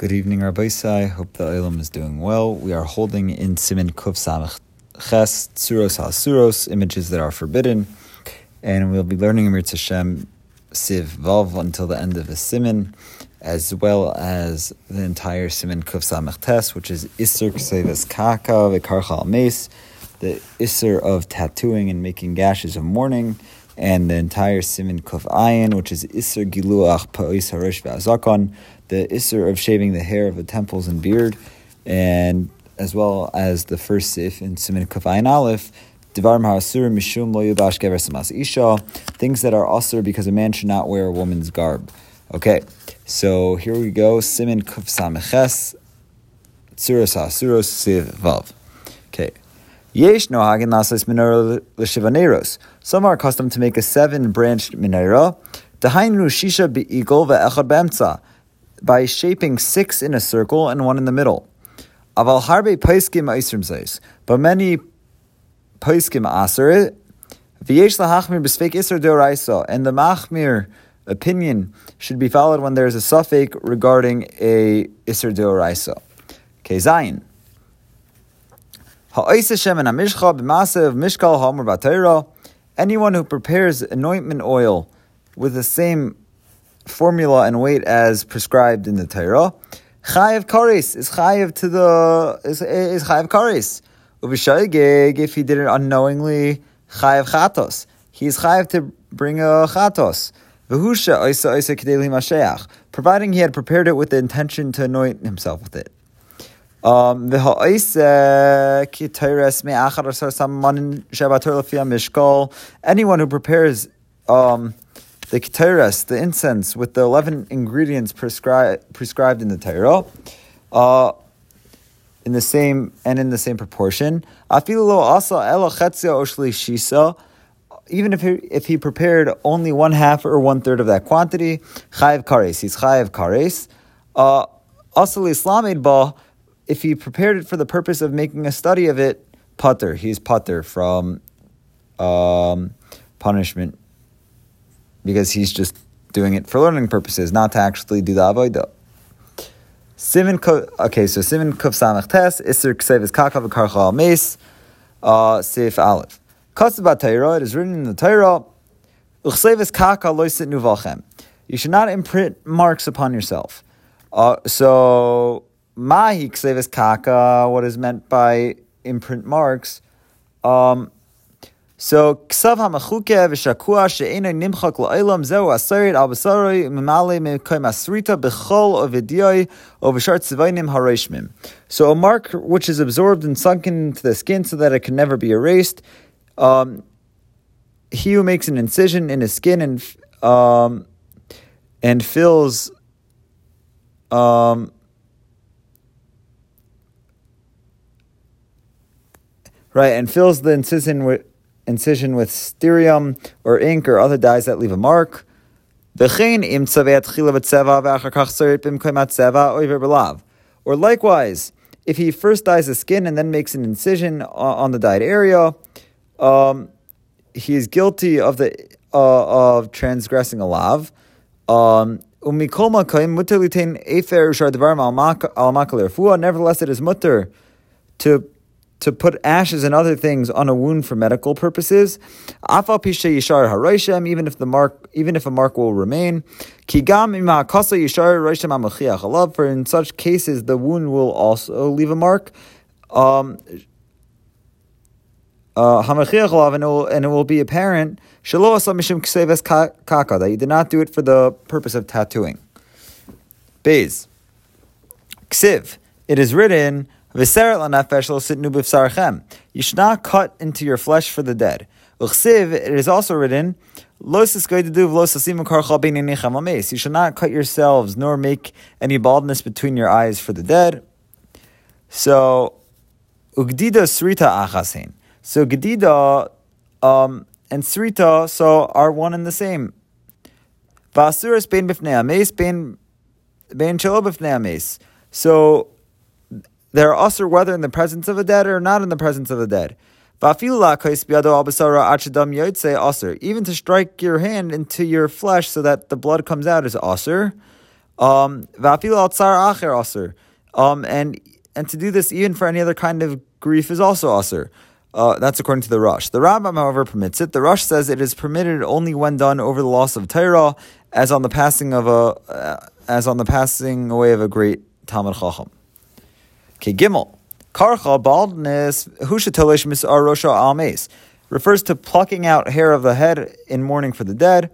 Good evening, Rabbi Isai. Hope the Olam is doing well. We are holding in Simin Kuf Samach Ches, Tsuros HaSuros, images that are forbidden. And we'll be learning Amir Hashem Siv Vav until the end of the Simin, as well as the entire Simin Kuf Samach Tes, which is Isser Ksevas Kaka, Vikarcha Mes, the Isser of tattooing and making gashes of mourning, and the entire Simin Kuf Ayin, which is Isser Giluach Pa'is Harish V'Azakon, the Isser of shaving the hair of the temples and beard, and as well as the first Sif in Simin Kafayin Aleph, Devar Mahasur Mishum Lo Yubash Gever Isha, things that are asur because a man should not wear a woman's garb. Okay, so here we go. Simin Kuf Sameches, Tsuros HaSuros Siv Vav. Yesh nohagin nasas menorah l'shivaneros. Some are accustomed to make a seven-branched menorah. Dahainu shisha be'igol ve'echad be'emtza by shaping six in a circle and one in the middle. Aval harbe paiskim aisrim zeis, but many paiskim aser it. V'yesh lahachmir b'sfeik iser deoraisa, and the machmir opinion should be followed when there is a safek regarding a iser deoraisa. Okay, Zayin. Anyone who prepares anointment oil with the same formula and weight as prescribed in the Torah. Chayev kares is chayev to the is is chayev kares. Uvishayigig if he did it unknowingly chayev chatos. He is chayev to bring a chatos. V'husha oisa oisa kedeli masheach. Providing he had prepared it with the intention to anoint himself with it. Um, Anyone who prepares um, the keteres, the incense, with the 11 ingredients prescribed prescribed in the Torah, uh, in the same and in the same proportion. Even if he, if he prepared only one half or one third of that quantity, chayiv kares, he's chayiv kares. Uh, also, Islamid ba, if he prepared it for the purpose of making a study of it, putter, he's putter from um, punishment because he's just doing it for learning purposes, not to actually do the avodah. Simin okay, so Simin Kuf Samach Tes, Isser Ksev is Kakav Karcha Mes, uh, Seif Aleph. Kasabat Torah, it is written in the Torah, Uchsev is Kaka Loisit Nuvalchem. You should not imprint marks upon yourself. Uh, so, Mahi Ksev is Kaka, what is meant by imprint marks, um, so ksav hamachuke v'shakua she'ena nimchak la'olam zeu asarit al basaroi memale mekoim asrita b'chol ovidiyoi o v'shar tzivainim hareshmim. So a mark which is absorbed and sunken into the skin so that it can never be erased. Um, he who makes an incision in his skin and um, and fills um, right and fills the incision with incision with stibium or ink or other dyes that leave a mark. Or likewise, if he first dyes the skin and then makes an incision on the dyed area, um, he is guilty of the uh, of transgressing a lav. Um, nevertheless, it is mutter to to put ashes and other things on a wound for medical purposes. Even if the mark, even if a mark will remain, for in such cases the wound will also leave a mark. Um, uh, and, it will, and it will be apparent that you did not do it for the purpose of tattooing. Beis. Ksiv. It is written you should not cut into your flesh for the dead. It is also written, You should not cut yourselves nor make any baldness between your eyes for the dead. So, Ugdida Srita Achasin. So, Gdida um, and Srita so are one and the same. Vasuras bein bein chelo bifnei ames. So, there are usher whether in the presence of a dead or not in the presence of the dead. Even to strike your hand into your flesh so that the blood comes out is usher. Um, um, and and to do this even for any other kind of grief is also aser. Uh, that's according to the Rosh. The Rambam, however, permits it. The Rosh says it is permitted only when done over the loss of Torah, as on the passing of a, uh, as on the passing away of a great Talmid Chacham. Okay, Gimel. Karcha, baldness, hushatolish misar rosha almes, refers to plucking out hair of the head in mourning for the dead.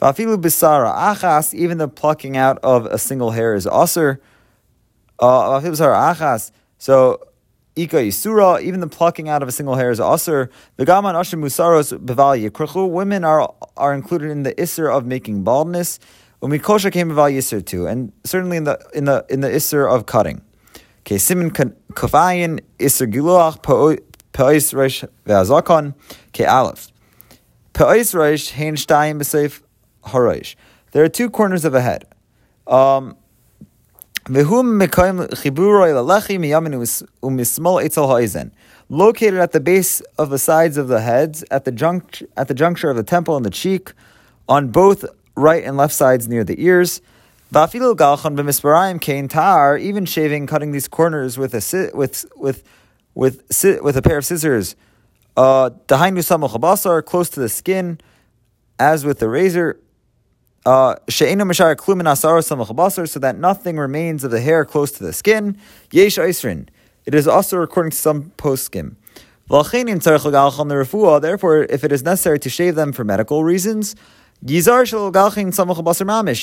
Vafilu bisara achas, even the plucking out of a single hair is aser. Uh, vafilu bisara achas, so Ika Yisura, even the plucking out of a single hair is Aser. Vegaman Ashim Musaros Beval Yikruchu, women are are included in the Isser of making baldness. Umikosha came Beval Yisr too, and certainly in the in the in the Isser of cutting. Okay, Simon Kafayin Isser Giluach Pa'is Reish Ve'azakon Ke Aleph. Pa'is Reish Hein Shtayim B'Seif Haraish. There are two corners of a head. Um, Located at the base of the sides of the heads, at the, junct- at the juncture of the temple and the cheek, on both right and left sides near the ears. Even shaving, cutting these corners with a with with with with a pair of scissors. Uh, close to the skin, as with the razor uh, so that nothing remains of the hair close to the skin. Yesh It is also according to some post poskim. Therefore, if it is necessary to shave them for medical reasons, you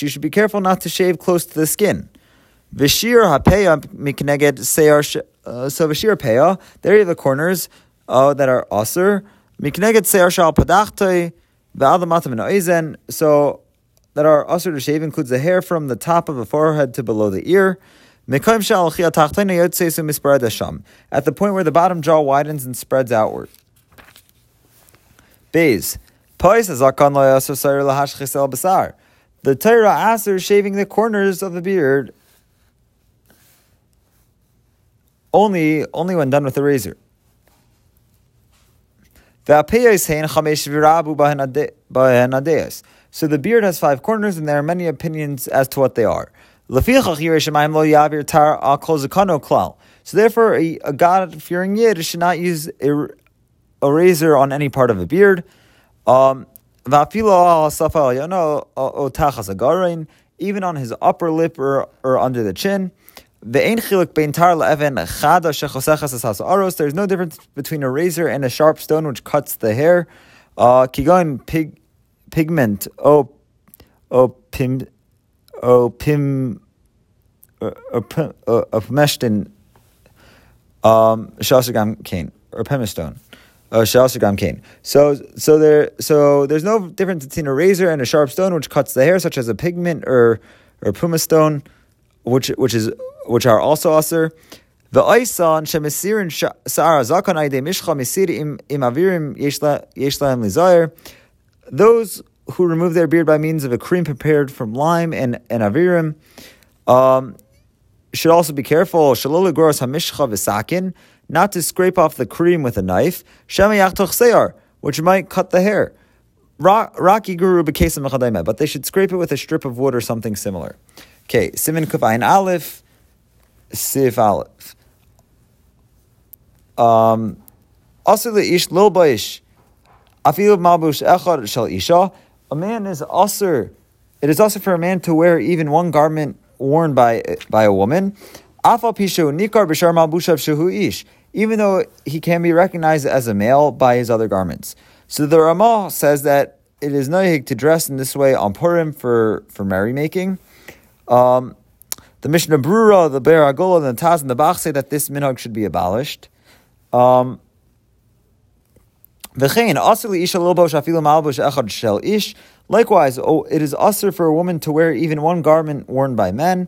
should be careful not to shave close to the skin. Vishir hapeya mikneged seyar. Uh, so vishir peya, there have the corners uh, that are aser. Mikneged seyar shal padachtoi v'adamatam and So that are usher to shave includes the hair from the top of the forehead to below the ear. At the point where the bottom jaw widens and spreads outward. Bays. The Torah asks shaving the corners of the beard only, only when done with a razor. So the beard has five corners, and there are many opinions as to what they are. So therefore, a, a God-fearing yid should not use a, a, razor on any part of a beard. Um, even on his upper lip or, or under the chin. There's no difference between a razor and a sharp stone which cuts the hair. Uh, pig pigment o o pim o pim o pimeshtin um shasagam cane or pemistone. Uh, cane. So, so there, so there's no difference between a razor and a sharp stone which cuts the hair, such as a pigment or or pumice stone, which which is which are also aser. The aisan shemesirin sara zakon aide mishcha misir im im avirim yeshla yeshla lizayer. Those who remove their beard by means of a cream prepared from lime and, and avirim um, should also be careful not to scrape off the cream with a knife, which might cut the hair. Rocky guru but they should scrape it with a strip of wood or something similar. Okay, Simin Kufayin Aleph, Sif Aleph. Um, also the ish lilbaish Afilu mabush echad shal isha. A man is also. It is also for a man to wear even one garment worn by by a woman. Pishu nikar ish. Even though he can be recognized as a male by his other garments. So the Ramah says that it is noyig to dress in this way on Purim for for merrymaking. Um, the Mishnah Brura, the Be'er HaGolah, the Taz, and the Bach say that this minhag should be abolished. Um, Likewise, oh, it is usher for a woman to wear even one garment worn by men.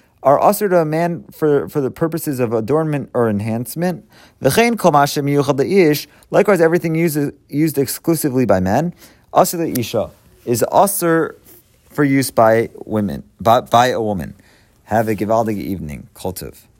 are usher to a man for, for the purposes of adornment or enhancement. Likewise, everything used, used exclusively by men. Usher isha is usher for use by women, by, by a woman. Have a givaldig evening. Kultiv.